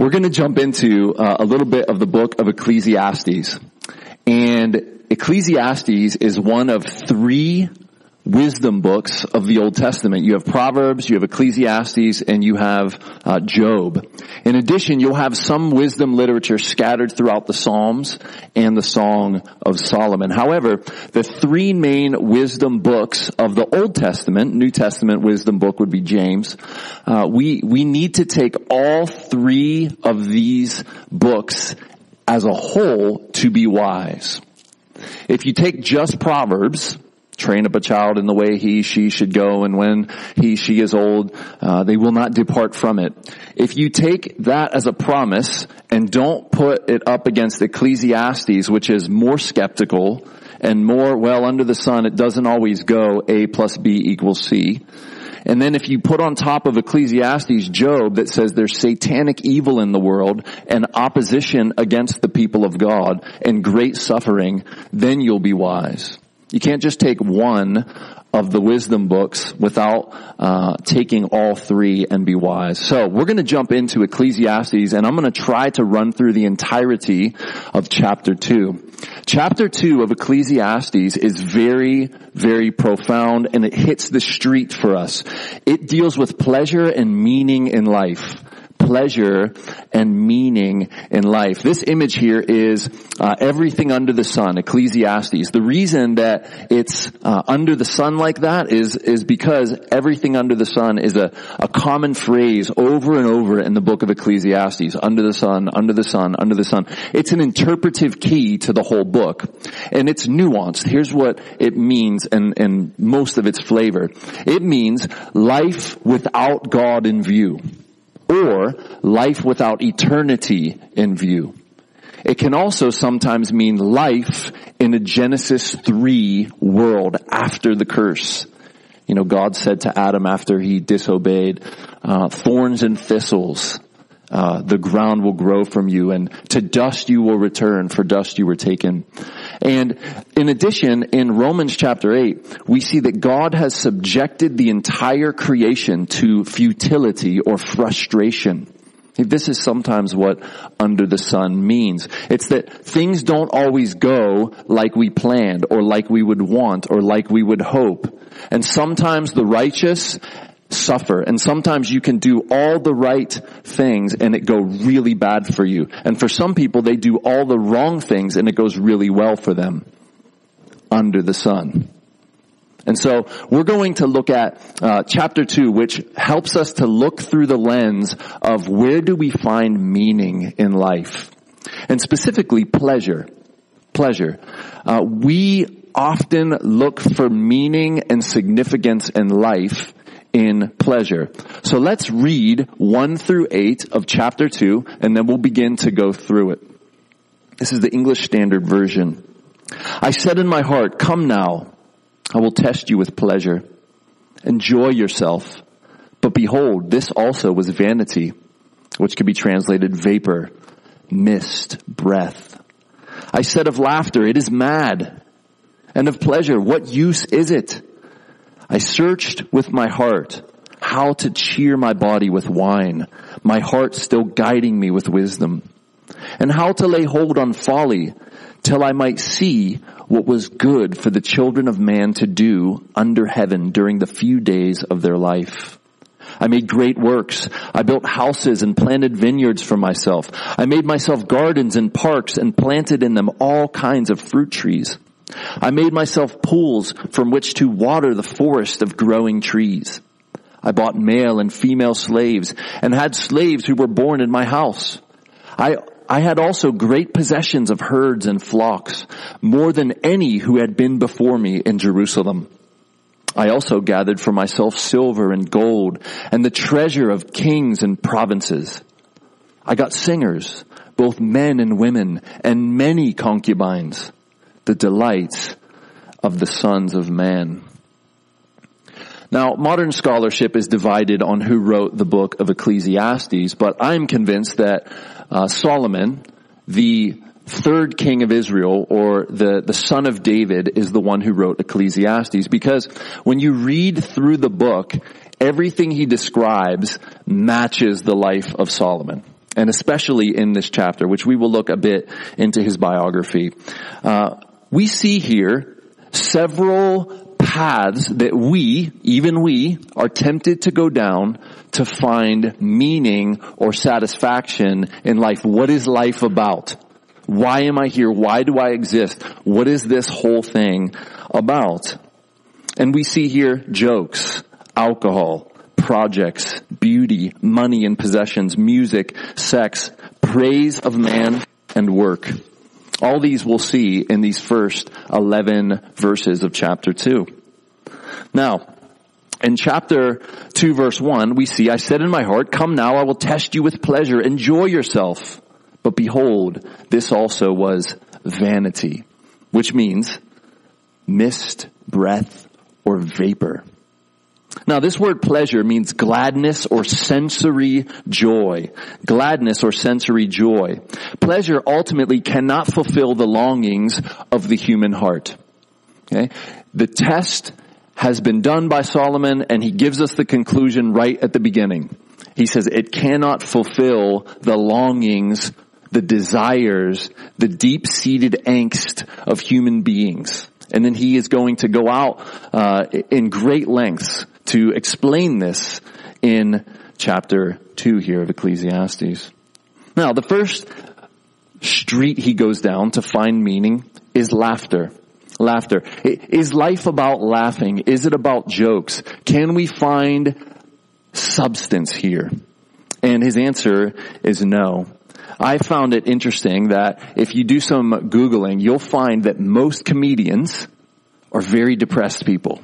We're going to jump into uh, a little bit of the book of Ecclesiastes. And Ecclesiastes is one of three wisdom books of the Old Testament. You have Proverbs, you have Ecclesiastes, and you have uh, Job. In addition, you'll have some wisdom literature scattered throughout the Psalms and the Song of Solomon. However, the three main wisdom books of the Old Testament, New Testament wisdom book would be James. Uh, we we need to take all three of these books as a whole to be wise. If you take just Proverbs, train up a child in the way he, she should go, and when he, she is old, uh, they will not depart from it. If you take that as a promise and don't put it up against Ecclesiastes, which is more skeptical and more, well, under the sun, it doesn't always go A plus B equals C. And then if you put on top of Ecclesiastes Job that says there's satanic evil in the world and opposition against the people of God and great suffering, then you'll be wise. You can't just take one of the wisdom books without uh, taking all three and be wise. So we're going to jump into Ecclesiastes, and I'm going to try to run through the entirety of chapter two. Chapter two of Ecclesiastes is very, very profound, and it hits the street for us. It deals with pleasure and meaning in life pleasure and meaning in life. This image here is uh, everything under the sun, Ecclesiastes. The reason that it's uh, under the sun like that is is because everything under the sun is a, a common phrase over and over in the book of Ecclesiastes. Under the sun, under the sun, under the sun. It's an interpretive key to the whole book, and it's nuanced. Here's what it means, and and most of its flavor. It means life without God in view or life without eternity in view. It can also sometimes mean life in a Genesis 3 world after the curse. You know, God said to Adam after he disobeyed, uh, thorns and thistles, uh, the ground will grow from you and to dust you will return, for dust you were taken. And in addition, in Romans chapter 8, we see that God has subjected the entire creation to futility or frustration. This is sometimes what under the sun means. It's that things don't always go like we planned or like we would want or like we would hope. And sometimes the righteous suffer. And sometimes you can do all the right things and it go really bad for you. And for some people, they do all the wrong things and it goes really well for them under the sun. And so we're going to look at uh, chapter two, which helps us to look through the lens of where do we find meaning in life, and specifically pleasure. Pleasure. Uh, we often look for meaning and significance in life in pleasure. So let's read 1 through 8 of chapter 2 and then we'll begin to go through it. This is the English Standard Version. I said in my heart, come now, I will test you with pleasure. Enjoy yourself. But behold, this also was vanity, which could be translated vapor, mist, breath. I said of laughter, it is mad. And of pleasure, what use is it? I searched with my heart how to cheer my body with wine, my heart still guiding me with wisdom, and how to lay hold on folly till I might see what was good for the children of man to do under heaven during the few days of their life. I made great works. I built houses and planted vineyards for myself. I made myself gardens and parks and planted in them all kinds of fruit trees. I made myself pools from which to water the forest of growing trees. I bought male and female slaves and had slaves who were born in my house. I, I had also great possessions of herds and flocks, more than any who had been before me in Jerusalem. I also gathered for myself silver and gold and the treasure of kings and provinces. I got singers, both men and women, and many concubines the delights of the sons of man. Now, modern scholarship is divided on who wrote the book of Ecclesiastes, but I'm convinced that uh, Solomon, the third king of Israel, or the, the son of David, is the one who wrote Ecclesiastes, because when you read through the book, everything he describes matches the life of Solomon. and especially in this chapter, which we will look a bit into his biography, uh, we see here several paths that we, even we, are tempted to go down to find meaning or satisfaction in life. What is life about? Why am I here? Why do I exist? What is this whole thing about? And we see here jokes, alcohol, projects, beauty, money and possessions, music, sex, praise of man and work. All these we'll see in these first 11 verses of chapter 2. Now, in chapter 2 verse 1, we see, I said in my heart, come now, I will test you with pleasure, enjoy yourself. But behold, this also was vanity, which means mist, breath, or vapor. Now this word pleasure means gladness or sensory joy. Gladness or sensory joy. Pleasure ultimately cannot fulfill the longings of the human heart. Okay? The test has been done by Solomon and he gives us the conclusion right at the beginning. He says it cannot fulfill the longings, the desires, the deep-seated angst of human beings. And then he is going to go out uh, in great lengths to explain this in chapter 2 here of Ecclesiastes. Now, the first street he goes down to find meaning is laughter. Laughter. Is life about laughing? Is it about jokes? Can we find substance here? And his answer is no. I found it interesting that if you do some Googling, you'll find that most comedians are very depressed people.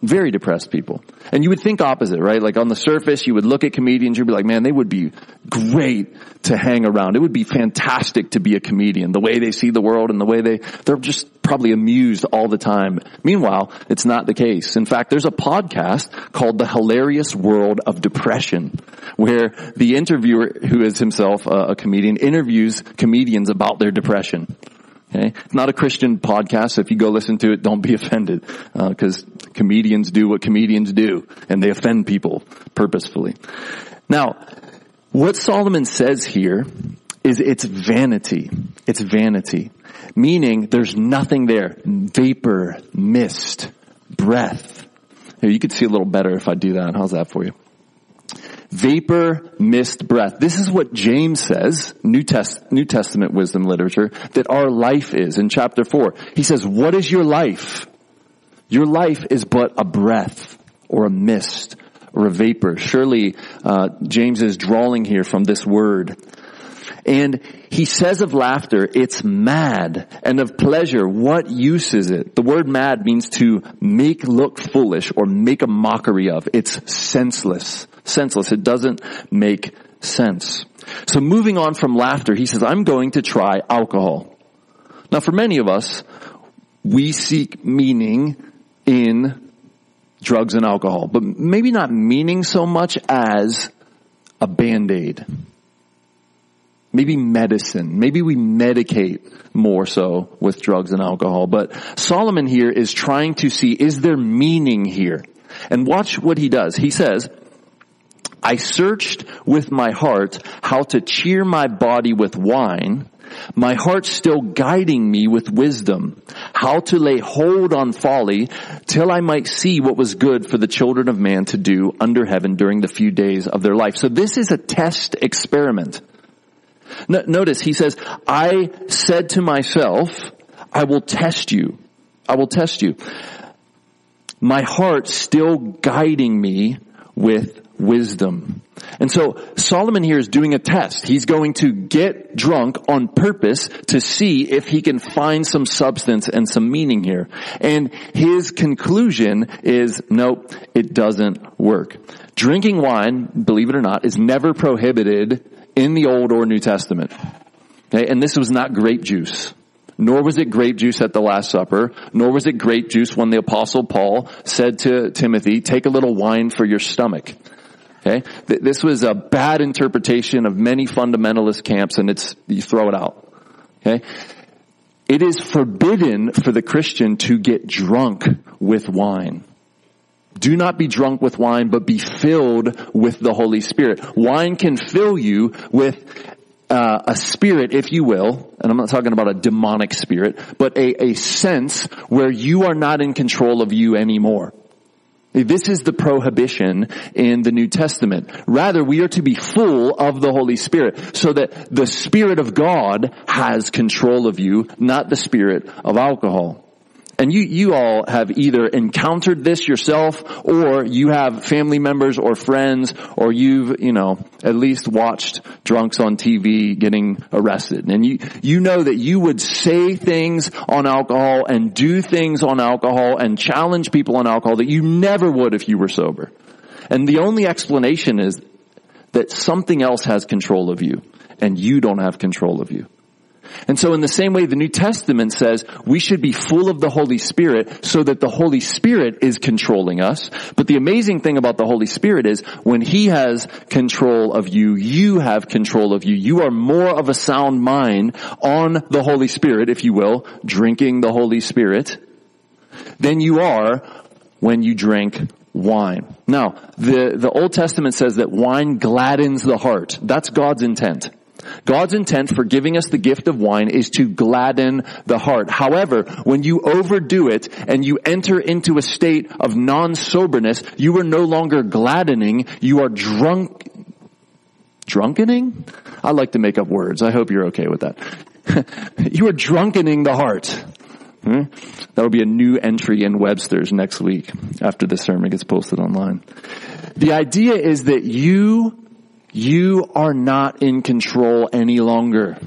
Very depressed people. And you would think opposite, right? Like on the surface, you would look at comedians, you'd be like, man, they would be great to hang around. It would be fantastic to be a comedian. The way they see the world and the way they, they're just probably amused all the time. Meanwhile, it's not the case. In fact, there's a podcast called The Hilarious World of Depression where the interviewer, who is himself a, comedian, interviews comedians about their depression. Okay? It's not a Christian podcast, so if you go listen to it, don't be offended, because uh, comedians do what comedians do, and they offend people purposefully. Now, what Solomon says here is it's vanity. It's vanity. Meaning there's nothing there. Vapor, mist, breath. Here, you could see a little better if I do that. How's that for you? Vapor, mist, breath. This is what James says, New, Test, New Testament wisdom literature, that our life is in chapter 4. He says, what is your life? Your life is but a breath or a mist or a vapor. Surely uh, James is drawing here from this word. And he says of laughter, it's mad, and of pleasure, what use is it? The word mad means to make look foolish or make a mockery of. It's senseless senseless. It doesn't make sense. So moving on from laughter, he says, I'm going to try alcohol. Now for many of us, we seek meaning in drugs and alcohol, but maybe not meaning so much as a band-aid. Maybe medicine. Maybe we medicate more so with drugs and alcohol. But Solomon here is trying to see, is there meaning here? And watch what he does. He says, I searched with my heart how to cheer my body with wine, my heart still guiding me with wisdom, how to lay hold on folly till I might see what was good for the children of man to do under heaven during the few days of their life. So this is a test experiment. notice he says, I said to myself, I will test you. I will test you. My heart still guiding me with wisdom. And so Solomon here is doing a test. He's going to get drunk on purpose to see if he can find some substance and some meaning here. And his conclusion is, nope, it doesn't work. Drinking wine, believe it or not, is never prohibited in the Old or New Testament. Okay, and this was not grape juice. Nor was it grape juice at the Last Supper, nor was it grape juice when the apostle Paul said to Timothy, take a little wine for your stomach. Okay? This was a bad interpretation of many fundamentalist camps and it's, you throw it out. Okay? It is forbidden for the Christian to get drunk with wine. Do not be drunk with wine, but be filled with the Holy Spirit. Wine can fill you with uh, a spirit, if you will, and I'm not talking about a demonic spirit, but a, a sense where you are not in control of you anymore. This is the prohibition in the New Testament. Rather, we are to be full of the Holy Spirit so that the Spirit of God has control of you, not the Spirit of alcohol. And you, you all have either encountered this yourself or you have family members or friends or you've, you know, at least watched drunks on TV getting arrested. And you, you know that you would say things on alcohol and do things on alcohol and challenge people on alcohol that you never would if you were sober. And the only explanation is that something else has control of you and you don't have control of you. And so in the same way, the New Testament says we should be full of the Holy Spirit so that the Holy Spirit is controlling us. But the amazing thing about the Holy Spirit is when He has control of you, you have control of you. You are more of a sound mind on the Holy Spirit, if you will, drinking the Holy Spirit, than you are when you drink wine. Now, the, the Old Testament says that wine gladdens the heart. That's God's intent. God's intent for giving us the gift of wine is to gladden the heart. However, when you overdo it and you enter into a state of non-soberness, you are no longer gladdening, you are drunk, drunkening? I like to make up words. I hope you're okay with that. you are drunkening the heart. Hmm? That'll be a new entry in Webster's next week after the sermon gets posted online. The idea is that you you are not in control any longer.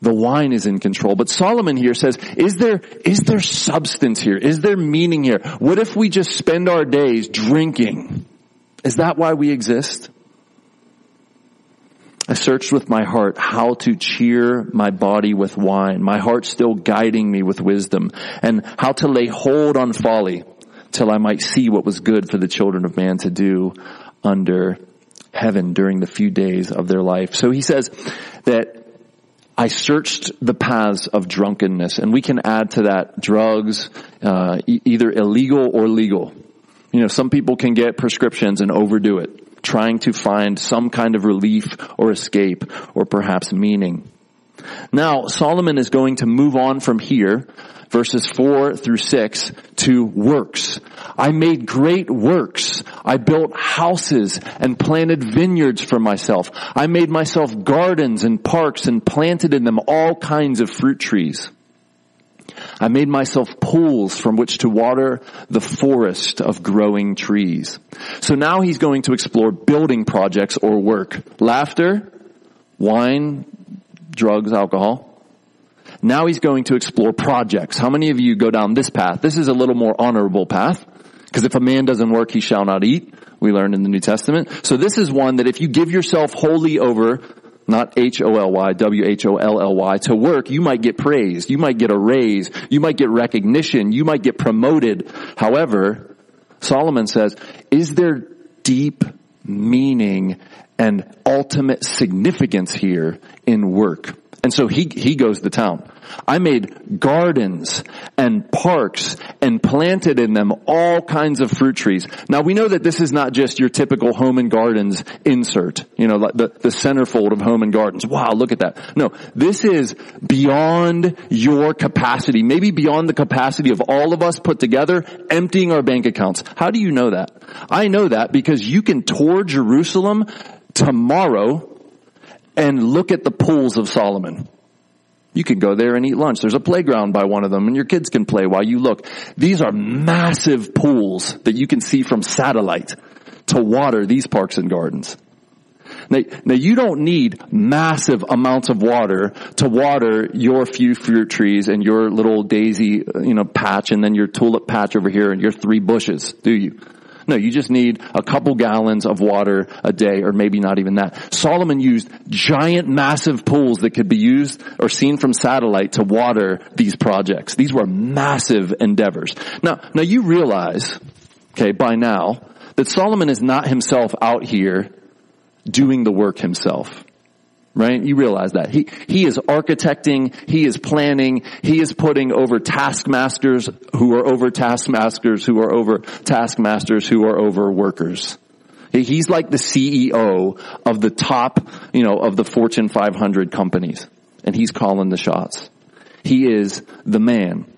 The wine is in control. But Solomon here says, is there, is there substance here? Is there meaning here? What if we just spend our days drinking? Is that why we exist? I searched with my heart how to cheer my body with wine, my heart still guiding me with wisdom, and how to lay hold on folly till I might see what was good for the children of man to do under heaven during the few days of their life. So he says that I searched the paths of drunkenness, and we can add to that drugs, uh, e- either illegal or legal. You know, some people can get prescriptions and overdo it, trying to find some kind of relief or escape or perhaps meaning. Now, Solomon is going to move on from here verses 4 through 6 to works. I made great works. I built houses and planted vineyards for myself. I made myself gardens and parks and planted in them all kinds of fruit trees. I made myself pools from which to water the forest of growing trees. So now he's going to explore building projects or work. Laughter, wine, drugs, alcohol, now he's going to explore projects. How many of you go down this path? This is a little more honorable path. Because if a man doesn't work, he shall not eat. We learned in the New Testament. So this is one that if you give yourself wholly over, not H-O-L-Y, W-H-O-L-L-Y, to work, you might get praised. You might get a raise. You might get recognition. You might get promoted. However, Solomon says, is there deep meaning and ultimate significance here in work? And so he, he goes to town. I made gardens and parks and planted in them all kinds of fruit trees. Now we know that this is not just your typical home and gardens insert, you know, the, the centerfold of home and gardens. Wow, look at that. No, this is beyond your capacity, maybe beyond the capacity of all of us put together, emptying our bank accounts. How do you know that? I know that because you can tour Jerusalem tomorrow and look at the pools of Solomon. You can go there and eat lunch. There's a playground by one of them and your kids can play while you look. These are massive pools that you can see from satellite to water these parks and gardens. Now, now you don't need massive amounts of water to water your few fruit trees and your little daisy, uh, you know, patch and then your tulip patch over here and your three bushes, do you? No, you just need a couple gallons of water a day or maybe not even that. Solomon used giant massive pools that could be used or seen from satellite to water these projects. These were massive endeavors. Now, now you realize, okay, by now, that Solomon is not himself out here doing the work himself. Right? You realize that. He, he is architecting, he is planning, he is putting over taskmasters who are over taskmasters who are over taskmasters who are over workers. He's like the CEO of the top, you know, of the Fortune 500 companies. And he's calling the shots. He is the man.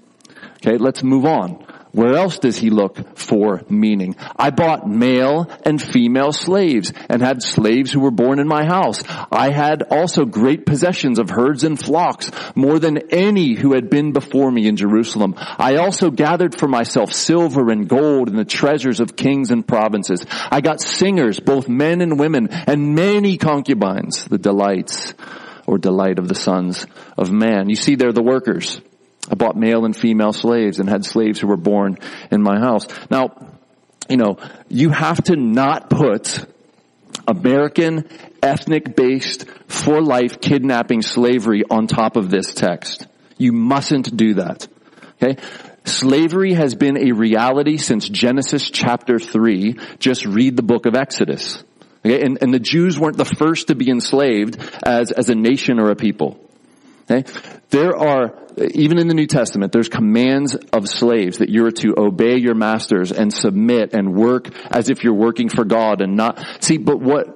Okay, let's move on. Where else does he look for meaning? I bought male and female slaves and had slaves who were born in my house. I had also great possessions of herds and flocks, more than any who had been before me in Jerusalem. I also gathered for myself silver and gold and the treasures of kings and provinces. I got singers, both men and women, and many concubines, the delights or delight of the sons of man. You see, they're the workers. I bought male and female slaves and had slaves who were born in my house. Now, you know, you have to not put American ethnic based for life kidnapping slavery on top of this text. You mustn't do that. Okay? Slavery has been a reality since Genesis chapter 3. Just read the book of Exodus. Okay? And, and the Jews weren't the first to be enslaved as, as a nation or a people. Okay? There are, even in the New Testament, there's commands of slaves that you're to obey your masters and submit and work as if you're working for God and not, see, but what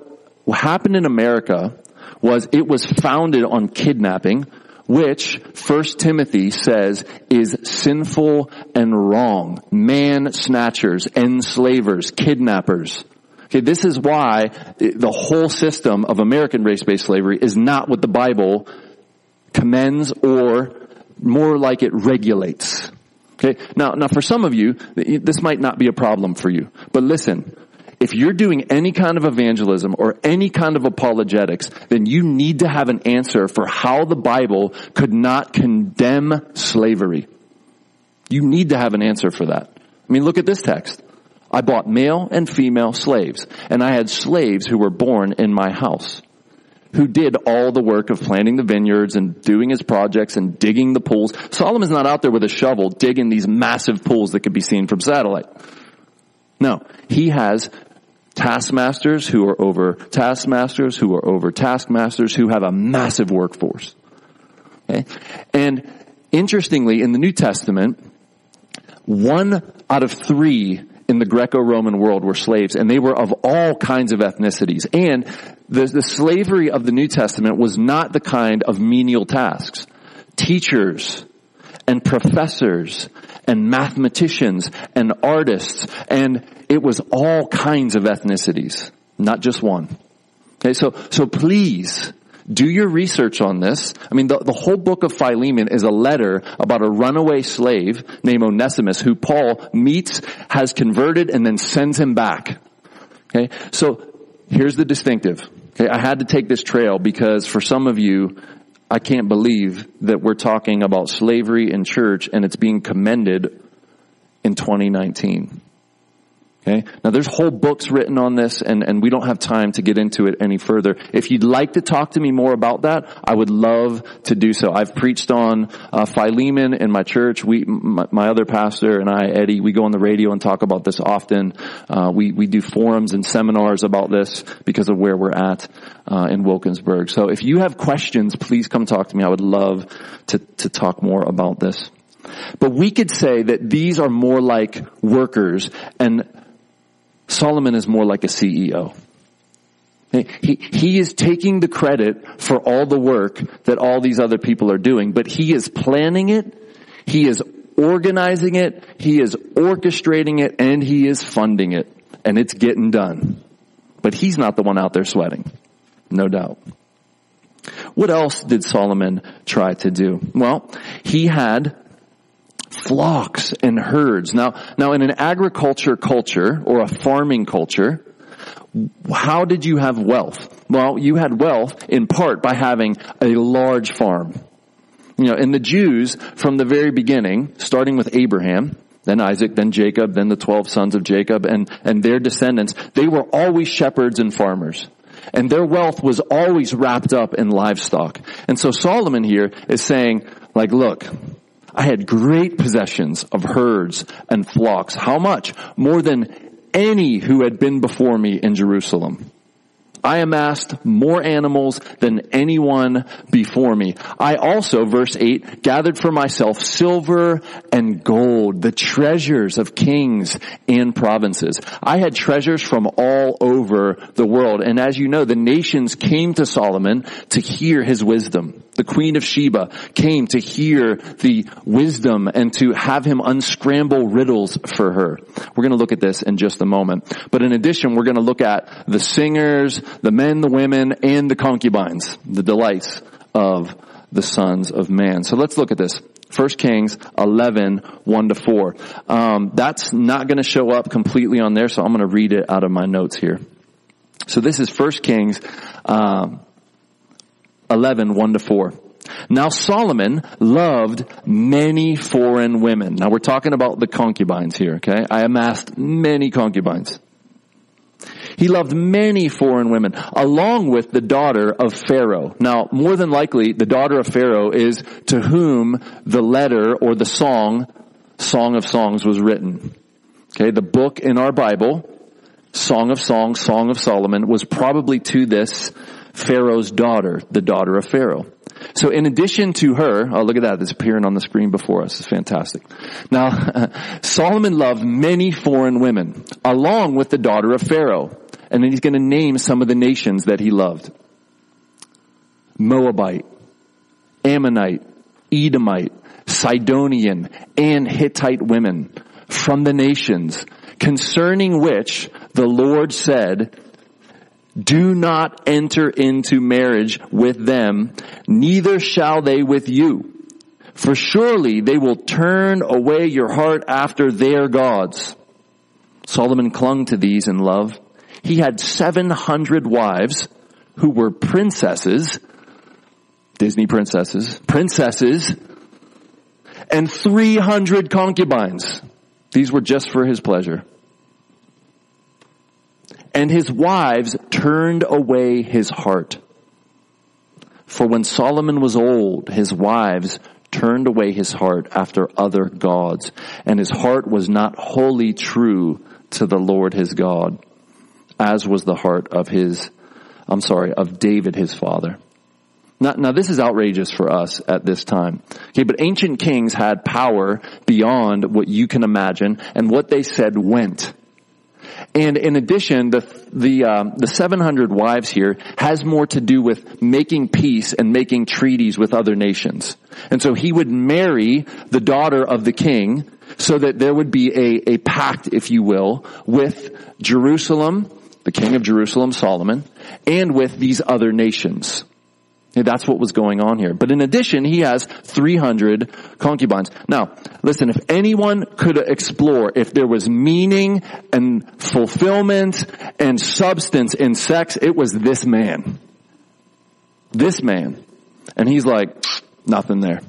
happened in America was it was founded on kidnapping, which First Timothy says is sinful and wrong. Man snatchers, enslavers, kidnappers. Okay, this is why the whole system of American race-based slavery is not what the Bible commends or more like it regulates. Okay. Now, now for some of you, this might not be a problem for you, but listen, if you're doing any kind of evangelism or any kind of apologetics, then you need to have an answer for how the Bible could not condemn slavery. You need to have an answer for that. I mean, look at this text. I bought male and female slaves, and I had slaves who were born in my house who did all the work of planting the vineyards and doing his projects and digging the pools. Solomon's not out there with a shovel digging these massive pools that could be seen from satellite. No, he has taskmasters who are over taskmasters who are over taskmasters who have a massive workforce. Okay? And interestingly, in the New Testament, one out of three in the Greco-Roman world were slaves and they were of all kinds of ethnicities. And the, the slavery of the New Testament was not the kind of menial tasks. Teachers and professors and mathematicians and artists and it was all kinds of ethnicities, not just one. Okay, so, so please, do your research on this. I mean, the, the whole book of Philemon is a letter about a runaway slave named Onesimus who Paul meets, has converted, and then sends him back. Okay, so here's the distinctive. Okay, I had to take this trail because for some of you, I can't believe that we're talking about slavery in church and it's being commended in 2019. Okay? Now there's whole books written on this and, and we don't have time to get into it any further. If you'd like to talk to me more about that, I would love to do so. I've preached on uh, Philemon in my church. We, my, my, other pastor and I, Eddie, we go on the radio and talk about this often. Uh, we, we do forums and seminars about this because of where we're at uh, in Wilkinsburg. So if you have questions, please come talk to me. I would love to, to talk more about this. But we could say that these are more like workers and Solomon is more like a CEO. He, he is taking the credit for all the work that all these other people are doing, but he is planning it, he is organizing it, he is orchestrating it, and he is funding it. And it's getting done. But he's not the one out there sweating. No doubt. What else did Solomon try to do? Well, he had flocks and herds. Now, now in an agriculture culture or a farming culture, how did you have wealth? Well, you had wealth in part by having a large farm. You know, and the Jews from the very beginning, starting with Abraham, then Isaac, then Jacob, then the 12 sons of Jacob and, and their descendants, they were always shepherds and farmers. And their wealth was always wrapped up in livestock. And so Solomon here is saying, like, look, I had great possessions of herds and flocks. How much? More than any who had been before me in Jerusalem. I amassed more animals than anyone before me. I also, verse 8, gathered for myself silver and gold, the treasures of kings and provinces. I had treasures from all over the world. And as you know, the nations came to Solomon to hear his wisdom. The Queen of Sheba came to hear the wisdom and to have him unscramble riddles for her. We're going to look at this in just a moment. But in addition, we're going to look at the singers, the men, the women, and the concubines, the delights of the sons of man. So let's look at this. 1 Kings 11, 1 to 4. Um, that's not going to show up completely on there, so I'm going to read it out of my notes here. So this is 1 Kings um, 11, 1 to 4. Now Solomon loved many foreign women. Now we're talking about the concubines here, okay? I amassed many concubines. He loved many foreign women, along with the daughter of Pharaoh. Now, more than likely, the daughter of Pharaoh is to whom the letter or the song, Song of Songs was written. Okay, the book in our Bible, Song of Songs, Song of Solomon, was probably to this Pharaoh's daughter, the daughter of Pharaoh. So in addition to her, oh look at that, it's appearing on the screen before us. It's fantastic. Now, Solomon loved many foreign women, along with the daughter of Pharaoh. And then he's going to name some of the nations that he loved. Moabite, Ammonite, Edomite, Sidonian, and Hittite women from the nations, concerning which the Lord said, do not enter into marriage with them, neither shall they with you. For surely they will turn away your heart after their gods. Solomon clung to these in love. He had 700 wives who were princesses, Disney princesses, princesses, and 300 concubines. These were just for his pleasure. And his wives turned away his heart. For when Solomon was old, his wives turned away his heart after other gods, and his heart was not wholly true to the Lord his God, as was the heart of his, I'm sorry, of David his father. Now, now this is outrageous for us at this time. Okay, but ancient kings had power beyond what you can imagine, and what they said went. And in addition, the the um, the 700 wives here has more to do with making peace and making treaties with other nations. And so he would marry the daughter of the king so that there would be a, a pact, if you will, with Jerusalem, the king of Jerusalem, Solomon, and with these other nations. That's what was going on here. But in addition, he has 300 concubines. Now, listen, if anyone could explore if there was meaning and fulfillment and substance in sex, it was this man. This man. And he's like, nothing there.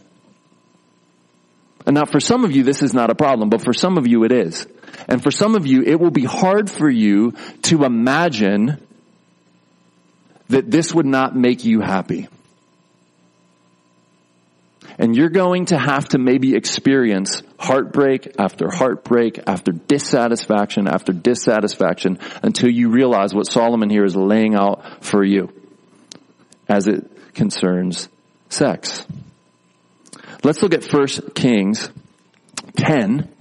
And now for some of you, this is not a problem, but for some of you, it is. And for some of you, it will be hard for you to imagine that this would not make you happy. And you're going to have to maybe experience heartbreak after heartbreak after dissatisfaction after dissatisfaction until you realize what Solomon here is laying out for you as it concerns sex. Let's look at 1 Kings 10.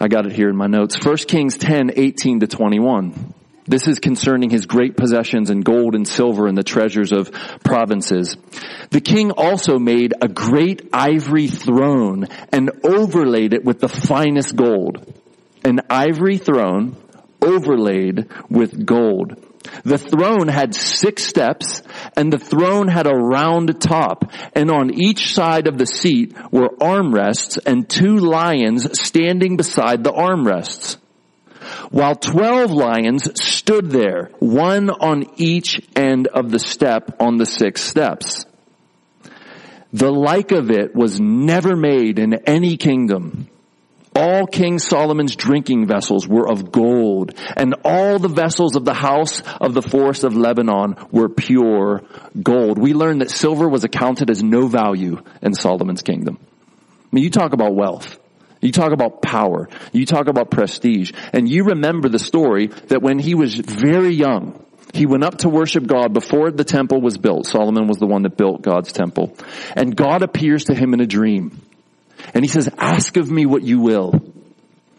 I got it here in my notes. 1 Kings 10, 18 to 21. This is concerning his great possessions in gold and silver and the treasures of provinces. The king also made a great ivory throne and overlaid it with the finest gold. An ivory throne overlaid with gold. The throne had six steps and the throne had a round top and on each side of the seat were armrests and two lions standing beside the armrests while twelve lions stood there, one on each end of the step on the six steps. The like of it was never made in any kingdom. All King Solomon's drinking vessels were of gold, and all the vessels of the house of the forest of Lebanon were pure gold. We learned that silver was accounted as no value in Solomon's kingdom. I mean, you talk about wealth. You talk about power. You talk about prestige. And you remember the story that when he was very young, he went up to worship God before the temple was built. Solomon was the one that built God's temple. And God appears to him in a dream. And he says, ask of me what you will.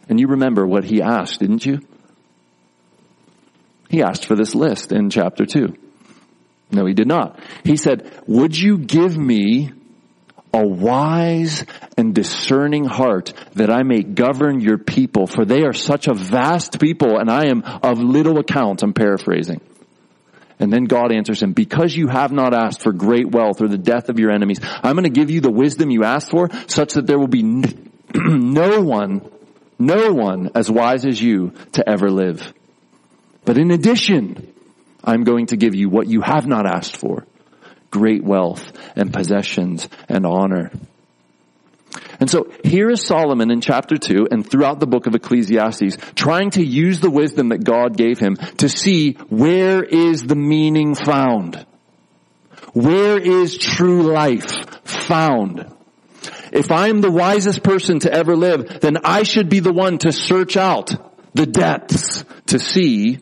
And you remember what he asked, didn't you? He asked for this list in chapter 2. No, he did not. He said, would you give me a wise and discerning heart that I may govern your people, for they are such a vast people and I am of little account. I'm paraphrasing. And then God answers him, because you have not asked for great wealth or the death of your enemies, I'm going to give you the wisdom you asked for such that there will be no one, no one as wise as you to ever live. But in addition, I'm going to give you what you have not asked for great wealth and possessions and honor. And so here is Solomon in chapter 2 and throughout the book of Ecclesiastes trying to use the wisdom that God gave him to see where is the meaning found. Where is true life found? If I am the wisest person to ever live, then I should be the one to search out the depths to see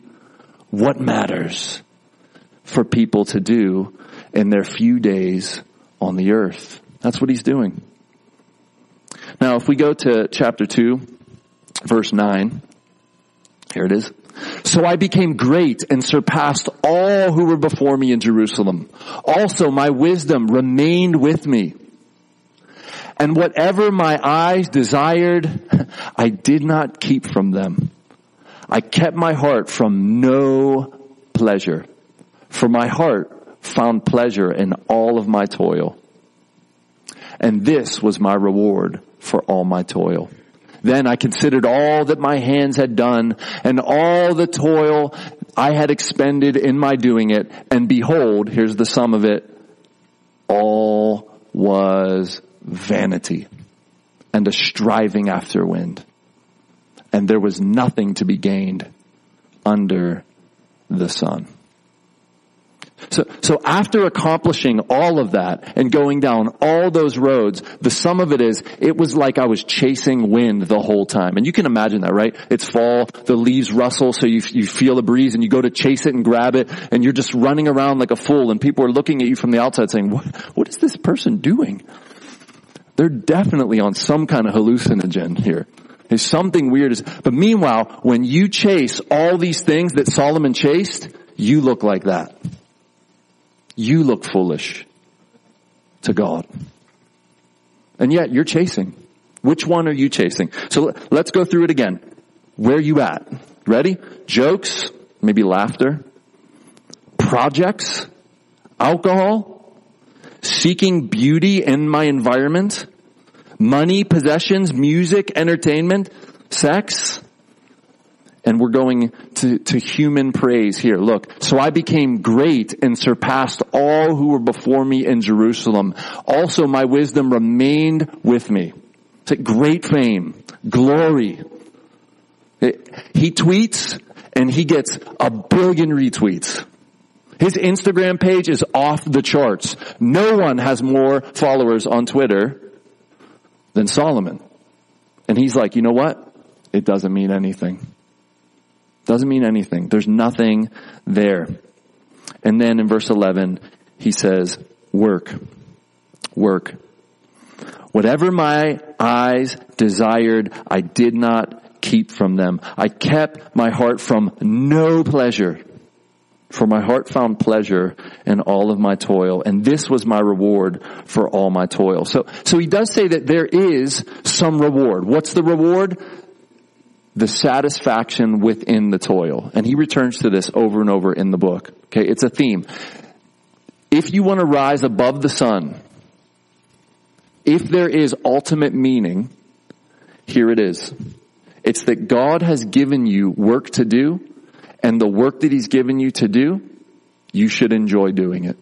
what matters for people to do in their few days on the earth. That's what he's doing. Now, if we go to chapter 2, verse 9, here it is. So I became great and surpassed all who were before me in Jerusalem. Also my wisdom remained with me. And whatever my eyes desired, I did not keep from them. I kept my heart from no pleasure. For my heart found pleasure in all of my toil. And this was my reward for all my toil. Then I considered all that my hands had done and all the toil I had expended in my doing it. And behold, here's the sum of it. All was vanity and a striving after wind. And there was nothing to be gained under the sun. So, so after accomplishing all of that and going down all those roads, the sum of it is, it was like I was chasing wind the whole time. And you can imagine that, right? It's fall, the leaves rustle, so you, you feel the breeze and you go to chase it and grab it, and you're just running around like a fool, and people are looking at you from the outside saying, what, what is this person doing? They're definitely on some kind of hallucinogen here. There's something weird. Is, But meanwhile, when you chase all these things that Solomon chased, you look like that you look foolish to God. And yet you're chasing. Which one are you chasing? So let's go through it again. Where you at? Ready? Jokes, maybe laughter, projects, alcohol, seeking beauty in my environment, money, possessions, music, entertainment, sex, and we're going to, to human praise here. Look, so I became great and surpassed all who were before me in Jerusalem. Also my wisdom remained with me. It's great fame, glory. It, he tweets and he gets a billion retweets. His Instagram page is off the charts. No one has more followers on Twitter than Solomon. And he's like, you know what? It doesn't mean anything. Doesn't mean anything. There's nothing there. And then in verse 11, he says, work, work. Whatever my eyes desired, I did not keep from them. I kept my heart from no pleasure. For my heart found pleasure in all of my toil, and this was my reward for all my toil. So, so he does say that there is some reward. What's the reward? The satisfaction within the toil. And he returns to this over and over in the book. Okay, it's a theme. If you want to rise above the sun, if there is ultimate meaning, here it is. It's that God has given you work to do, and the work that He's given you to do, you should enjoy doing it.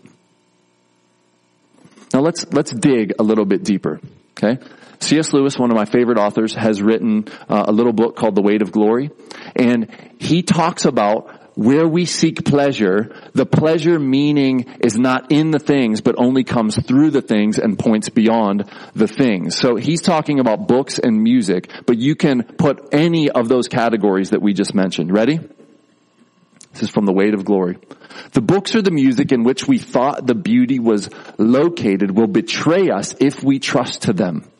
Now let's, let's dig a little bit deeper. Okay? C.S. Lewis, one of my favorite authors, has written uh, a little book called The Weight of Glory. And he talks about where we seek pleasure, the pleasure meaning is not in the things, but only comes through the things and points beyond the things. So he's talking about books and music, but you can put any of those categories that we just mentioned. Ready? This is from the weight of glory. The books or the music in which we thought the beauty was located will betray us if we trust to them.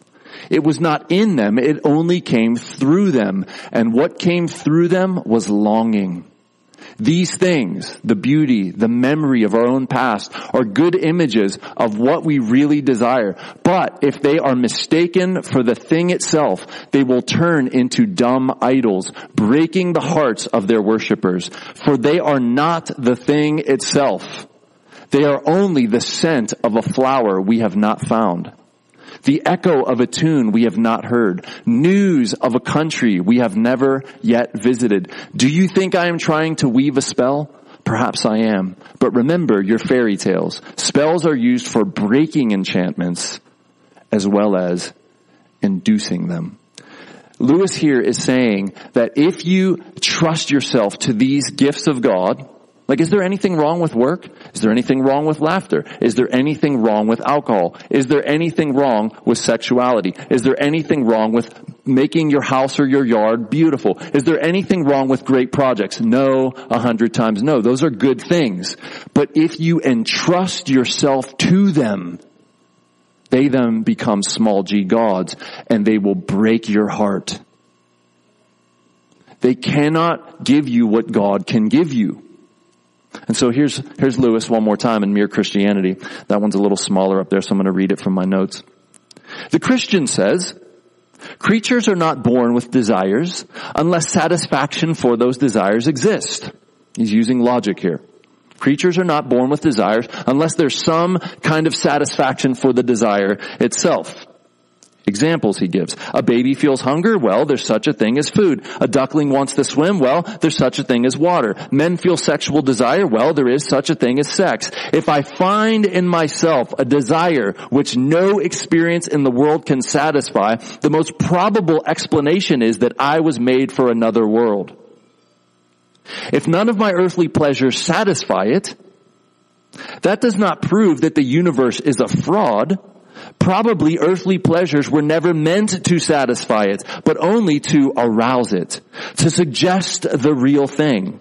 It was not in them, it only came through them. And what came through them was longing. These things, the beauty, the memory of our own past, are good images of what we really desire. But if they are mistaken for the thing itself, they will turn into dumb idols, breaking the hearts of their worshippers. For they are not the thing itself. They are only the scent of a flower we have not found the echo of a tune we have not heard, news of a country we have never yet visited. Do you think I am trying to weave a spell? Perhaps I am. But remember your fairy tales. Spells are used for breaking enchantments as well as inducing them. Lewis here is saying that if you trust yourself to these gifts of God, like, is there anything wrong with work? Is there anything wrong with laughter? Is there anything wrong with alcohol? Is there anything wrong with sexuality? Is there anything wrong with making your house or your yard beautiful? Is there anything wrong with great projects? No, a hundred times no. Those are good things. But if you entrust yourself to them, they then become small g gods and they will break your heart. They cannot give you what God can give you. And so here's, here's Lewis one more time in Mere Christianity. That one's a little smaller up there, so I'm going to read it from my notes. The Christian says, creatures are not born with desires unless satisfaction for those desires exists. He's using logic here. Creatures are not born with desires unless there's some kind of satisfaction for the desire itself. Examples he gives. A baby feels hunger? Well, there's such a thing as food. A duckling wants to swim? Well, there's such a thing as water. Men feel sexual desire? Well, there is such a thing as sex. If I find in myself a desire which no experience in the world can satisfy, the most probable explanation is that I was made for another world. If none of my earthly pleasures satisfy it, that does not prove that the universe is a fraud Probably earthly pleasures were never meant to satisfy it, but only to arouse it, to suggest the real thing.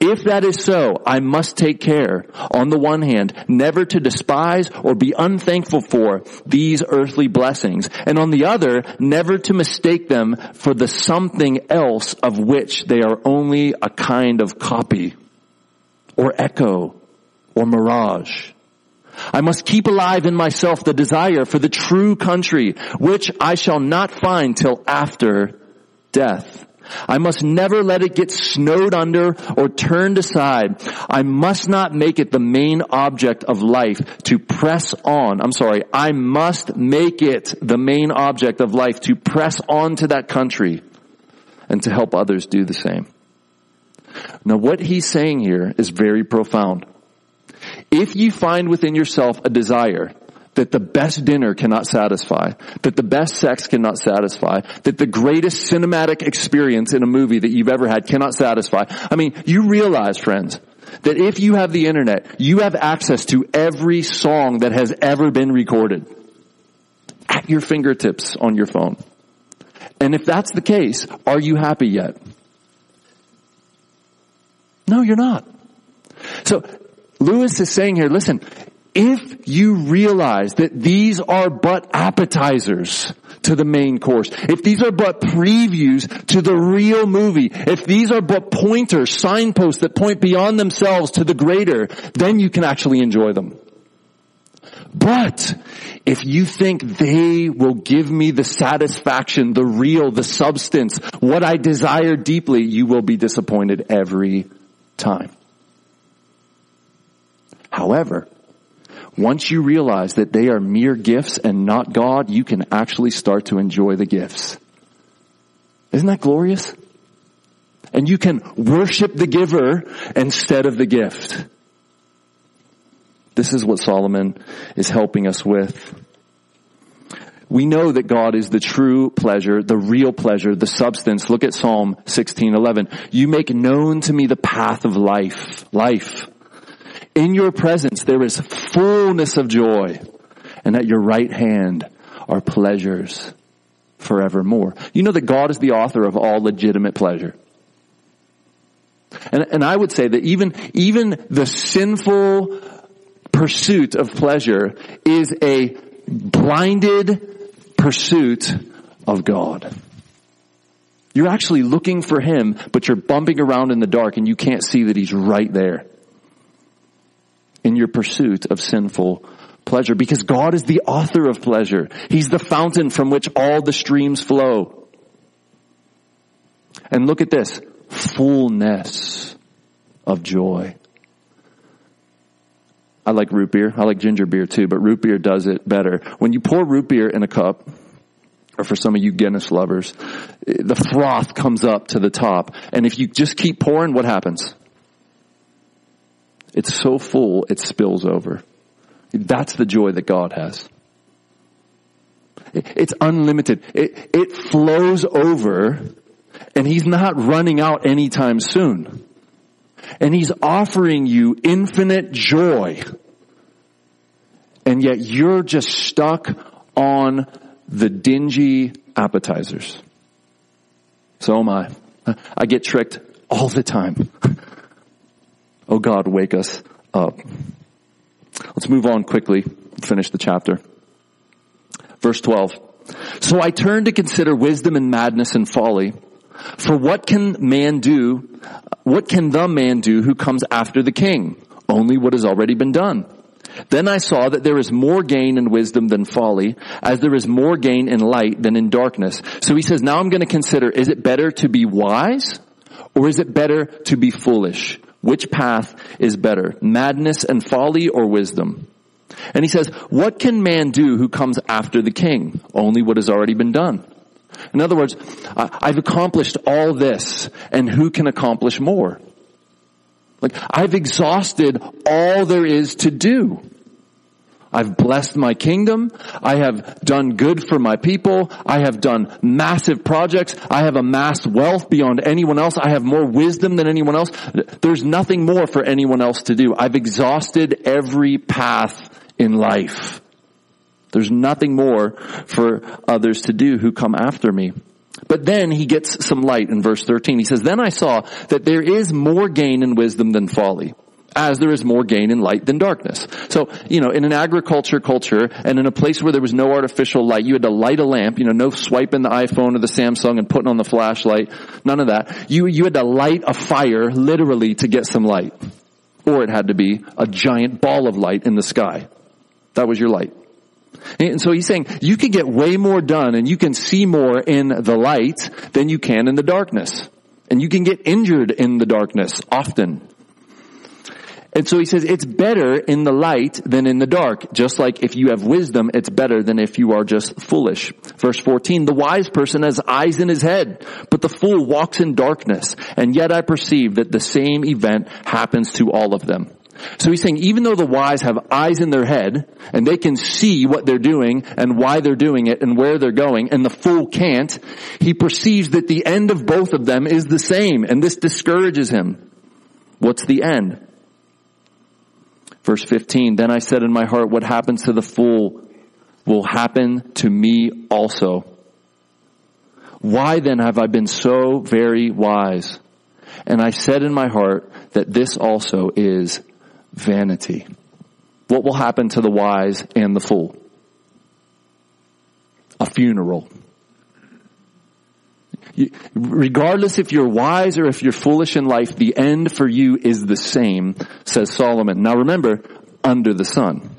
If that is so, I must take care, on the one hand, never to despise or be unthankful for these earthly blessings, and on the other, never to mistake them for the something else of which they are only a kind of copy, or echo, or mirage. I must keep alive in myself the desire for the true country, which I shall not find till after death. I must never let it get snowed under or turned aside. I must not make it the main object of life to press on. I'm sorry. I must make it the main object of life to press on to that country and to help others do the same. Now what he's saying here is very profound. If you find within yourself a desire that the best dinner cannot satisfy, that the best sex cannot satisfy, that the greatest cinematic experience in a movie that you've ever had cannot satisfy. I mean, you realize, friends, that if you have the internet, you have access to every song that has ever been recorded at your fingertips on your phone. And if that's the case, are you happy yet? No, you're not. So Lewis is saying here, listen, if you realize that these are but appetizers to the main course, if these are but previews to the real movie, if these are but pointers, signposts that point beyond themselves to the greater, then you can actually enjoy them. But if you think they will give me the satisfaction, the real, the substance, what I desire deeply, you will be disappointed every time. However, once you realize that they are mere gifts and not God, you can actually start to enjoy the gifts. Isn't that glorious? And you can worship the giver instead of the gift. This is what Solomon is helping us with. we know that God is the true pleasure, the real pleasure, the substance. Look at Psalm 16:11. You make known to me the path of life, life. In your presence there is fullness of joy, and at your right hand are pleasures forevermore. You know that God is the author of all legitimate pleasure. And, and I would say that even, even the sinful pursuit of pleasure is a blinded pursuit of God. You're actually looking for Him, but you're bumping around in the dark and you can't see that He's right there in your pursuit of sinful pleasure because God is the author of pleasure. He's the fountain from which all the streams flow. And look at this fullness of joy. I like root beer. I like ginger beer too, but root beer does it better. When you pour root beer in a cup, or for some of you Guinness lovers, the froth comes up to the top. And if you just keep pouring, what happens? It's so full, it spills over. That's the joy that God has. It's unlimited. It, it flows over and He's not running out anytime soon. And He's offering you infinite joy. And yet you're just stuck on the dingy appetizers. So am I. I get tricked all the time. Oh God, wake us up. Let's move on quickly, finish the chapter. Verse 12. So I turned to consider wisdom and madness and folly. For what can man do? What can the man do who comes after the king? Only what has already been done. Then I saw that there is more gain in wisdom than folly, as there is more gain in light than in darkness. So he says, now I'm going to consider, is it better to be wise or is it better to be foolish? Which path is better? Madness and folly or wisdom? And he says, what can man do who comes after the king? Only what has already been done. In other words, I've accomplished all this and who can accomplish more? Like, I've exhausted all there is to do. I've blessed my kingdom. I have done good for my people. I have done massive projects. I have amassed wealth beyond anyone else. I have more wisdom than anyone else. There's nothing more for anyone else to do. I've exhausted every path in life. There's nothing more for others to do who come after me. But then he gets some light in verse 13. He says, Then I saw that there is more gain in wisdom than folly as there is more gain in light than darkness. So, you know, in an agriculture culture and in a place where there was no artificial light, you had to light a lamp, you know, no swiping the iPhone or the Samsung and putting on the flashlight, none of that. You, you had to light a fire literally to get some light. Or it had to be a giant ball of light in the sky. That was your light. And so he's saying you can get way more done and you can see more in the light than you can in the darkness. And you can get injured in the darkness often. And so he says it's better in the light than in the dark. Just like if you have wisdom, it's better than if you are just foolish. Verse 14, the wise person has eyes in his head, but the fool walks in darkness. And yet I perceive that the same event happens to all of them. So he's saying even though the wise have eyes in their head and they can see what they're doing and why they're doing it and where they're going and the fool can't, he perceives that the end of both of them is the same and this discourages him. What's the end? Verse 15, then I said in my heart, what happens to the fool will happen to me also. Why then have I been so very wise? And I said in my heart that this also is vanity. What will happen to the wise and the fool? A funeral regardless if you're wise or if you're foolish in life, the end for you is the same, says Solomon. Now remember, under the sun.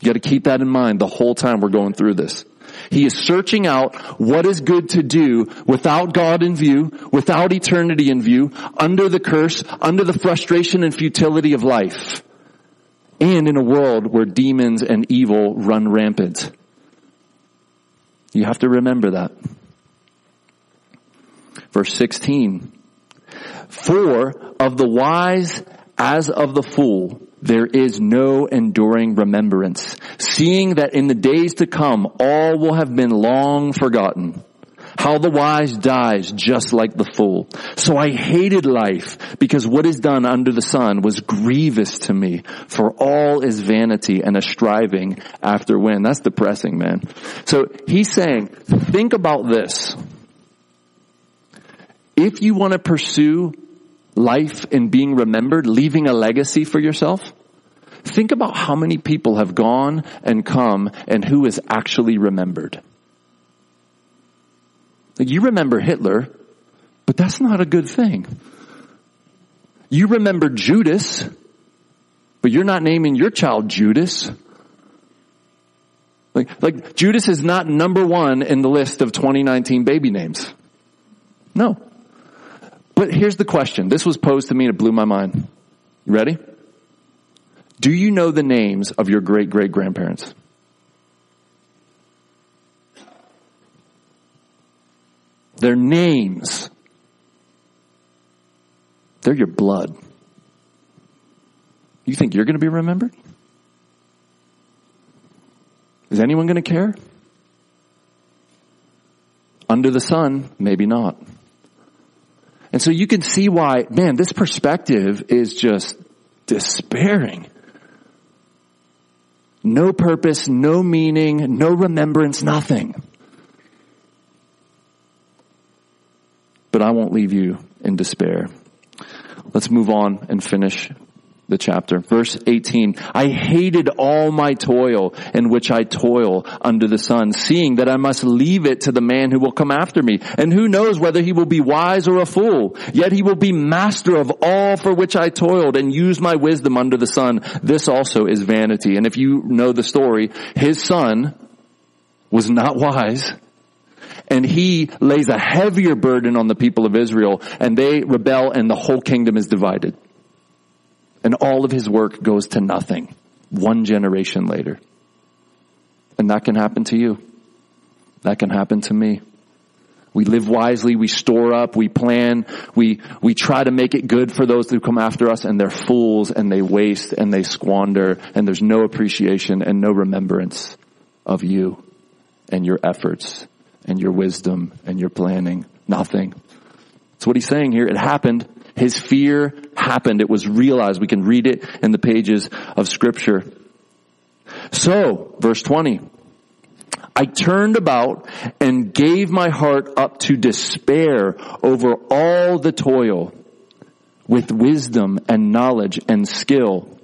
You gotta keep that in mind the whole time we're going through this. He is searching out what is good to do without God in view, without eternity in view, under the curse, under the frustration and futility of life, and in a world where demons and evil run rampant. You have to remember that. Verse 16. For of the wise as of the fool, there is no enduring remembrance, seeing that in the days to come all will have been long forgotten. How the wise dies just like the fool. So I hated life because what is done under the sun was grievous to me for all is vanity and a striving after wind. That's depressing, man. So he's saying, think about this. If you want to pursue life and being remembered, leaving a legacy for yourself, think about how many people have gone and come and who is actually remembered. You remember Hitler, but that's not a good thing. You remember Judas, but you're not naming your child Judas. Like, like Judas is not number one in the list of 2019 baby names. No. But here's the question. This was posed to me and it blew my mind. You ready? Do you know the names of your great great grandparents? Their names. They're your blood. You think you're going to be remembered? Is anyone going to care? Under the sun, maybe not. And so you can see why, man, this perspective is just despairing. No purpose, no meaning, no remembrance, nothing. but I won't leave you in despair. Let's move on and finish the chapter. Verse 18, I hated all my toil in which I toil under the sun, seeing that I must leave it to the man who will come after me. And who knows whether he will be wise or a fool. Yet he will be master of all for which I toiled and used my wisdom under the sun. This also is vanity. And if you know the story, his son was not wise and he lays a heavier burden on the people of Israel and they rebel and the whole kingdom is divided. And all of his work goes to nothing one generation later. And that can happen to you. That can happen to me. We live wisely, we store up, we plan, we, we try to make it good for those who come after us and they're fools and they waste and they squander and there's no appreciation and no remembrance of you and your efforts and your wisdom and your planning. Nothing. That's what he's saying here. It happened. His fear happened. It was realized. We can read it in the pages of scripture. So, verse 20. I turned about and gave my heart up to despair over all the toil with wisdom and knowledge and skill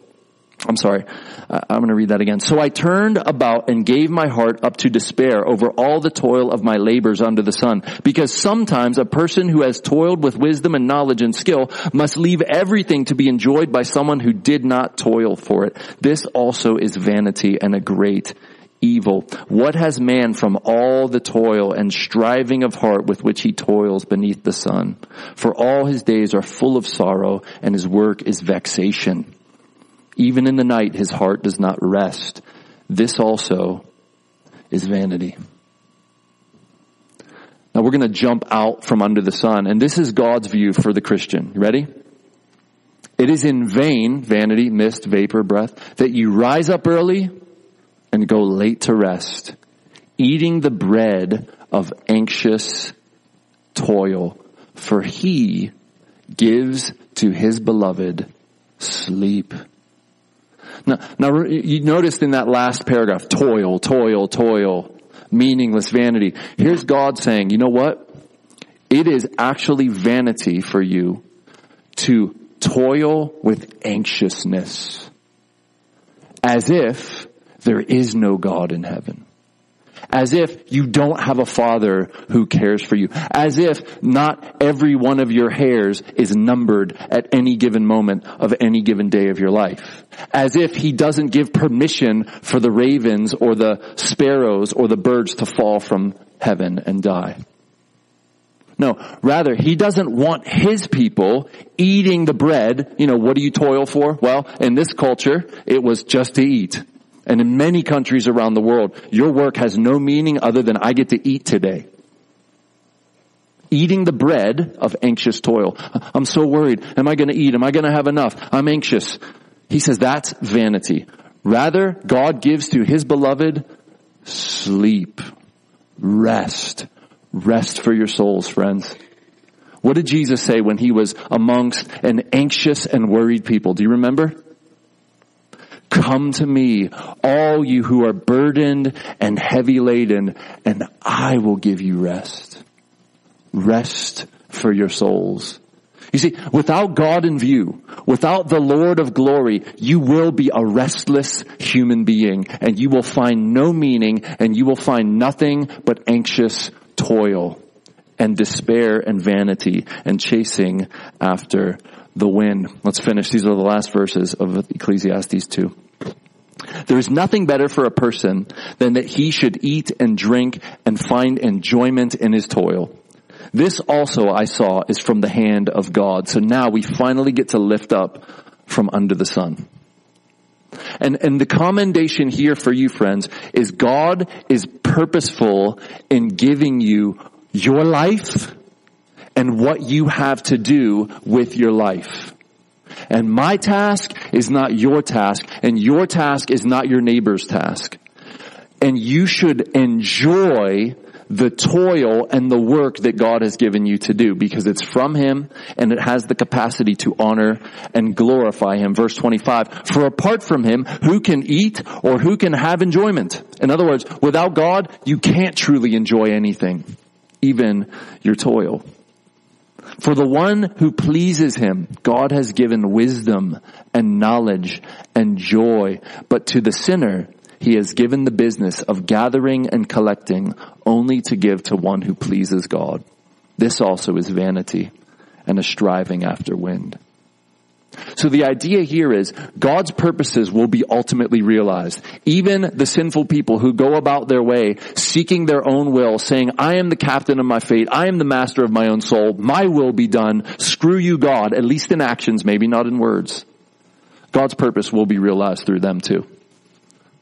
I'm sorry. Uh, I'm going to read that again. So I turned about and gave my heart up to despair over all the toil of my labors under the sun. Because sometimes a person who has toiled with wisdom and knowledge and skill must leave everything to be enjoyed by someone who did not toil for it. This also is vanity and a great evil. What has man from all the toil and striving of heart with which he toils beneath the sun? For all his days are full of sorrow and his work is vexation. Even in the night, his heart does not rest. This also is vanity. Now we're going to jump out from under the sun, and this is God's view for the Christian. You ready? It is in vain, vanity, mist, vapor, breath, that you rise up early and go late to rest, eating the bread of anxious toil, for he gives to his beloved sleep. Now, now you noticed in that last paragraph, toil, toil, toil, meaningless vanity. Here's God saying, you know what? It is actually vanity for you to toil with anxiousness as if there is no God in heaven as if you don't have a father who cares for you, as if not every one of your hairs is numbered at any given moment of any given day of your life, as if he doesn't give permission for the ravens or the sparrows or the birds to fall from heaven and die. No, rather, he doesn't want his people eating the bread. You know, what do you toil for? Well, in this culture, it was just to eat. And in many countries around the world, your work has no meaning other than I get to eat today. Eating the bread of anxious toil. I'm so worried. Am I going to eat? Am I going to have enough? I'm anxious. He says that's vanity. Rather, God gives to his beloved sleep, rest, rest for your souls, friends. What did Jesus say when he was amongst an anxious and worried people? Do you remember? Come to me, all you who are burdened and heavy laden, and I will give you rest. Rest for your souls. You see, without God in view, without the Lord of glory, you will be a restless human being and you will find no meaning and you will find nothing but anxious toil and despair and vanity and chasing after the wind. Let's finish. These are the last verses of Ecclesiastes 2. There is nothing better for a person than that he should eat and drink and find enjoyment in his toil. This also I saw is from the hand of God. So now we finally get to lift up from under the sun. And, and the commendation here for you friends is God is purposeful in giving you your life and what you have to do with your life. And my task is not your task, and your task is not your neighbor's task. And you should enjoy the toil and the work that God has given you to do because it's from Him and it has the capacity to honor and glorify Him. Verse 25, for apart from Him, who can eat or who can have enjoyment? In other words, without God, you can't truly enjoy anything, even your toil. For the one who pleases him, God has given wisdom and knowledge and joy, but to the sinner, he has given the business of gathering and collecting only to give to one who pleases God. This also is vanity and a striving after wind. So the idea here is God's purposes will be ultimately realized. Even the sinful people who go about their way seeking their own will, saying, I am the captain of my fate. I am the master of my own soul. My will be done. Screw you, God, at least in actions, maybe not in words. God's purpose will be realized through them too.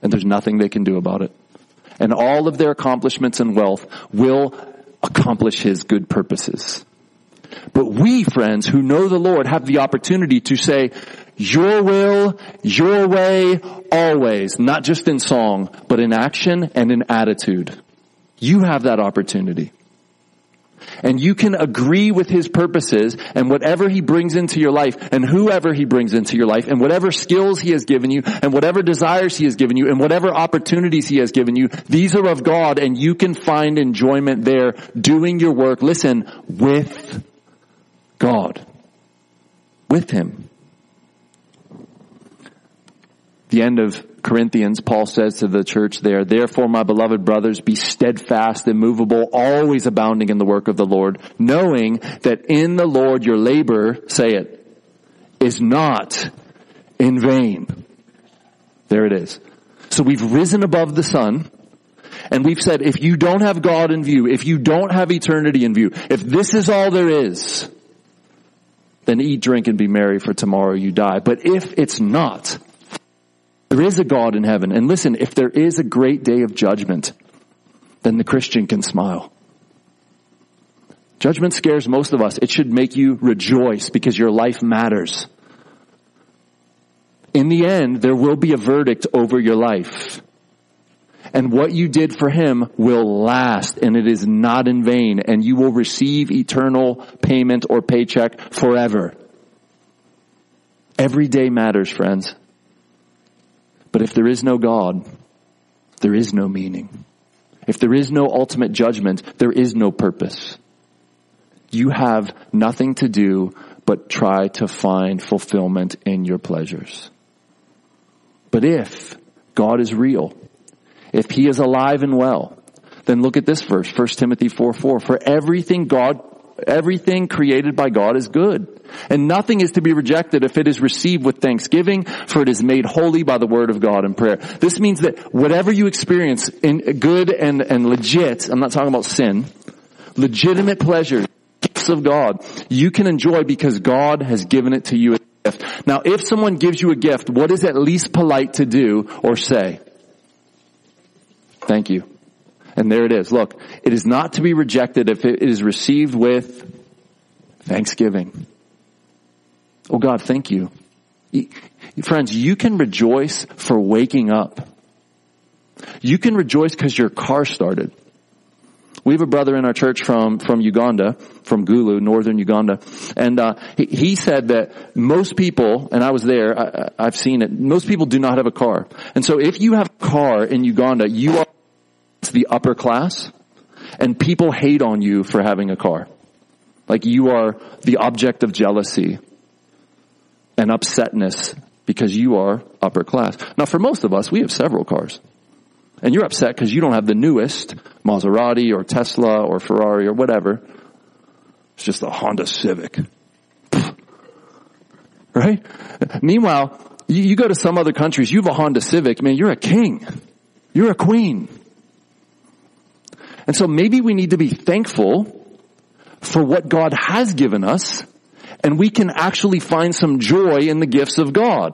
And there's nothing they can do about it. And all of their accomplishments and wealth will accomplish His good purposes. But we, friends, who know the Lord have the opportunity to say, your will, your way, always, not just in song, but in action and in attitude. You have that opportunity. And you can agree with his purposes and whatever he brings into your life and whoever he brings into your life and whatever skills he has given you and whatever desires he has given you and whatever opportunities he has given you, these are of God and you can find enjoyment there doing your work, listen, with God with him. The end of Corinthians, Paul says to the church there, therefore my beloved brothers, be steadfast, immovable, always abounding in the work of the Lord, knowing that in the Lord your labor, say it, is not in vain. There it is. So we've risen above the sun, and we've said, if you don't have God in view, if you don't have eternity in view, if this is all there is, then eat, drink, and be merry, for tomorrow you die. But if it's not, there is a God in heaven. And listen, if there is a great day of judgment, then the Christian can smile. Judgment scares most of us. It should make you rejoice because your life matters. In the end, there will be a verdict over your life and what you did for him will last and it is not in vain and you will receive eternal payment or paycheck forever. Every day matters, friends. But if there is no God, there is no meaning. If there is no ultimate judgment, there is no purpose. You have nothing to do but try to find fulfillment in your pleasures. But if God is real, if he is alive and well, then look at this verse, 1 Timothy 4 4. For everything God, everything created by God is good. And nothing is to be rejected if it is received with thanksgiving, for it is made holy by the word of God and prayer. This means that whatever you experience in good and, and legit, I'm not talking about sin, legitimate pleasures, gifts of God, you can enjoy because God has given it to you as a gift. Now if someone gives you a gift, what is at least polite to do or say? Thank you. And there it is. Look, it is not to be rejected if it is received with thanksgiving. Oh God, thank you. Friends, you can rejoice for waking up. You can rejoice because your car started. We have a brother in our church from, from Uganda, from Gulu, northern Uganda, and uh, he, he, said that most people, and I was there, I, I've seen it, most people do not have a car. And so if you have a car in Uganda, you are the upper class, and people hate on you for having a car. Like you are the object of jealousy and upsetness because you are upper class. Now for most of us, we have several cars. And you're upset because you don't have the newest Maserati or Tesla or Ferrari or whatever. It's just a Honda Civic. Right? Meanwhile, you, you go to some other countries, you have a Honda Civic, man, you're a king. You're a queen. And so maybe we need to be thankful for what God has given us and we can actually find some joy in the gifts of God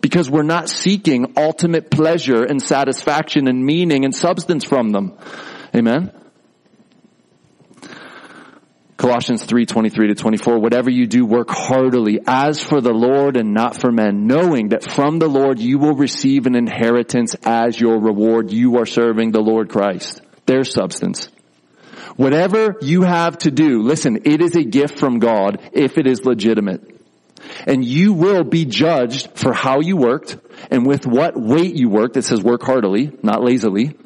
because we're not seeking ultimate pleasure and satisfaction and meaning and substance from them. Amen. Colossians 3, 23 to 24, whatever you do, work heartily as for the Lord and not for men, knowing that from the Lord you will receive an inheritance as your reward. You are serving the Lord Christ. Their substance. Whatever you have to do, listen, it is a gift from God if it is legitimate and you will be judged for how you worked and with what weight you worked. It says work heartily, not lazily.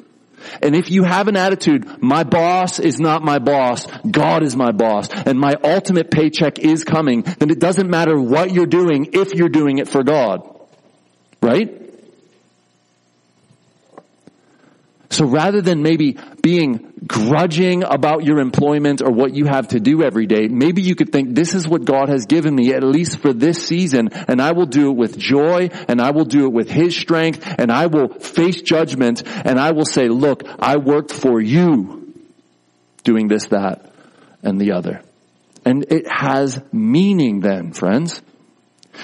And if you have an attitude, my boss is not my boss, God is my boss, and my ultimate paycheck is coming, then it doesn't matter what you're doing if you're doing it for God. Right? So rather than maybe being grudging about your employment or what you have to do every day, maybe you could think, this is what God has given me, at least for this season, and I will do it with joy, and I will do it with His strength, and I will face judgment, and I will say, look, I worked for you doing this, that, and the other. And it has meaning then, friends.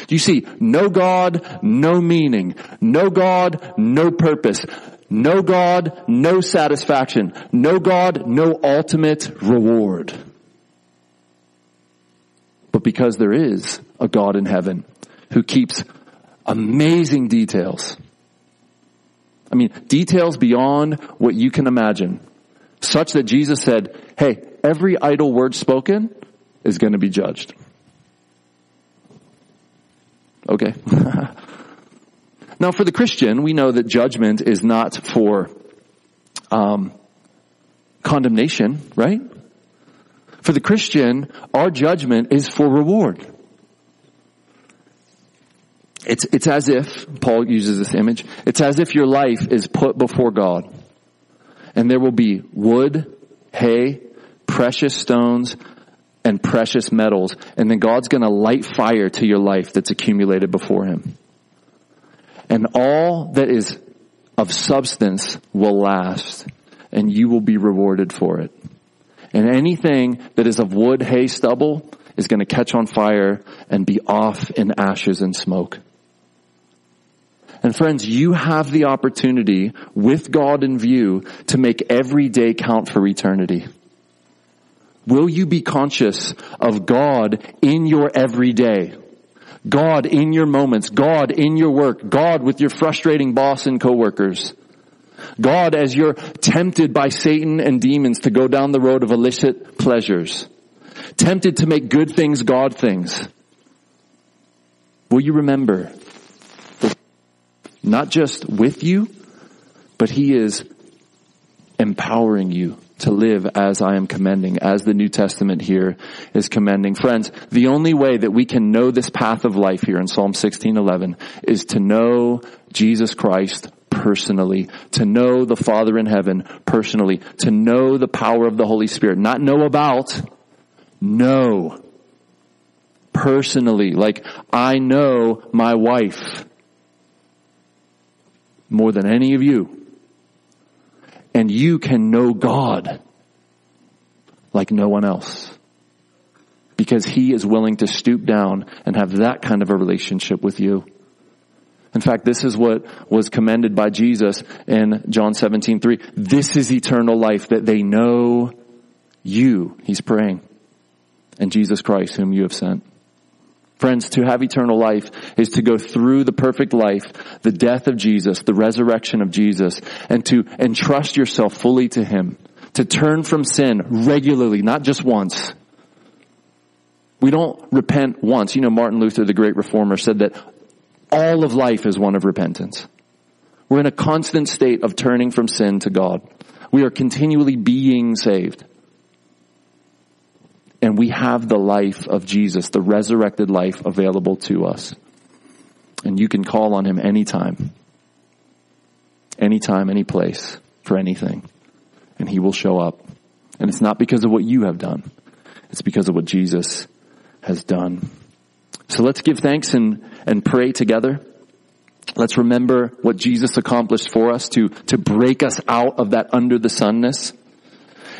You see? No God, no meaning. No God, no purpose. No God, no satisfaction. No God, no ultimate reward. But because there is a God in heaven who keeps amazing details. I mean, details beyond what you can imagine. Such that Jesus said, hey, every idle word spoken is going to be judged. Okay. Now, for the Christian, we know that judgment is not for um, condemnation, right? For the Christian, our judgment is for reward. It's, it's as if, Paul uses this image, it's as if your life is put before God. And there will be wood, hay, precious stones, and precious metals. And then God's gonna light fire to your life that's accumulated before Him and all that is of substance will last and you will be rewarded for it. And anything that is of wood, hay, stubble is going to catch on fire and be off in ashes and smoke. And friends, you have the opportunity with God in view to make every day count for eternity. Will you be conscious of God in your everyday? God in your moments, God in your work, God with your frustrating boss and coworkers. God as you're tempted by Satan and demons to go down the road of illicit pleasures. Tempted to make good things God things. Will you remember not just with you, but He is empowering you to live as I am commending, as the New Testament here is commending. Friends, the only way that we can know this path of life here in Psalm 16:11 is to know Jesus Christ personally, to know the Father in heaven personally, to know the power of the Holy Spirit, not know about, know personally. Like, I know my wife more than any of you and you can know God like no one else. Because he is willing to stoop down and have that kind of a relationship with you. In fact, this is what was commended by Jesus in John 17, 3. This is eternal life that they know you, he's praying, and Jesus Christ whom you have sent. Friends, to have eternal life is to go through the perfect life, the death of Jesus, the resurrection of Jesus, and to entrust yourself fully to Him. To turn from sin regularly, not just once. We don't repent once. You know, Martin Luther, the great reformer, said that all of life is one of repentance. We're in a constant state of turning from sin to God. We are continually being saved. And we have the life of Jesus, the resurrected life available to us. And you can call on him anytime. Anytime, any place, for anything. And he will show up. And it's not because of what you have done. It's because of what Jesus has done. So let's give thanks and, and pray together. Let's remember what Jesus accomplished for us to, to break us out of that under the sunness.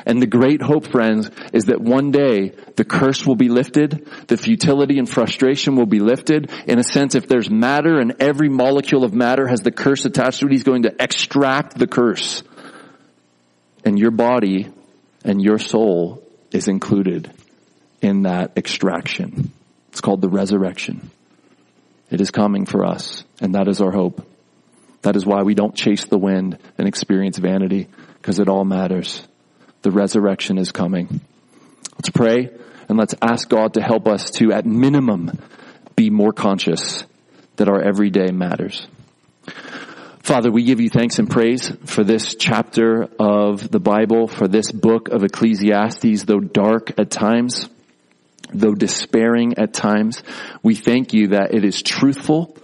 And the great hope, friends, is that one day the curse will be lifted, the futility and frustration will be lifted. In a sense, if there's matter and every molecule of matter has the curse attached to it, he's going to extract the curse. And your body and your soul is included in that extraction. It's called the resurrection. It is coming for us, and that is our hope. That is why we don't chase the wind and experience vanity, because it all matters. The resurrection is coming. Let's pray and let's ask God to help us to, at minimum, be more conscious that our everyday matters. Father, we give you thanks and praise for this chapter of the Bible, for this book of Ecclesiastes, though dark at times though despairing at times, we thank you that it is truthful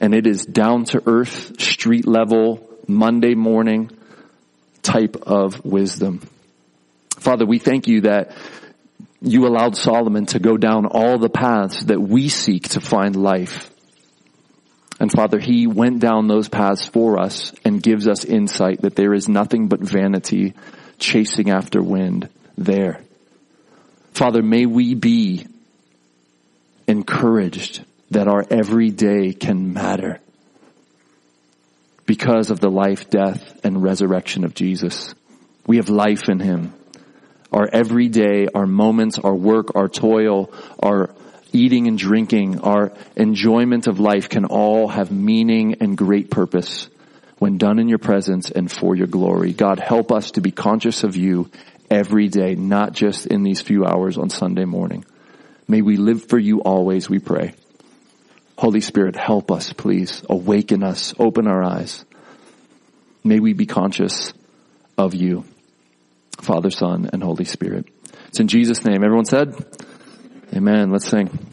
and it is down to earth, street level, Monday morning type of wisdom. Father, we thank you that you allowed Solomon to go down all the paths that we seek to find life. And Father, he went down those paths for us and gives us insight that there is nothing but vanity chasing after wind there. Father, may we be encouraged that our everyday can matter because of the life, death, and resurrection of Jesus. We have life in Him. Our everyday, our moments, our work, our toil, our eating and drinking, our enjoyment of life can all have meaning and great purpose when done in your presence and for your glory. God, help us to be conscious of you every day, not just in these few hours on Sunday morning. May we live for you always, we pray. Holy Spirit, help us, please. Awaken us. Open our eyes. May we be conscious of you, Father, Son, and Holy Spirit. It's in Jesus' name. Everyone said, Amen. Let's sing.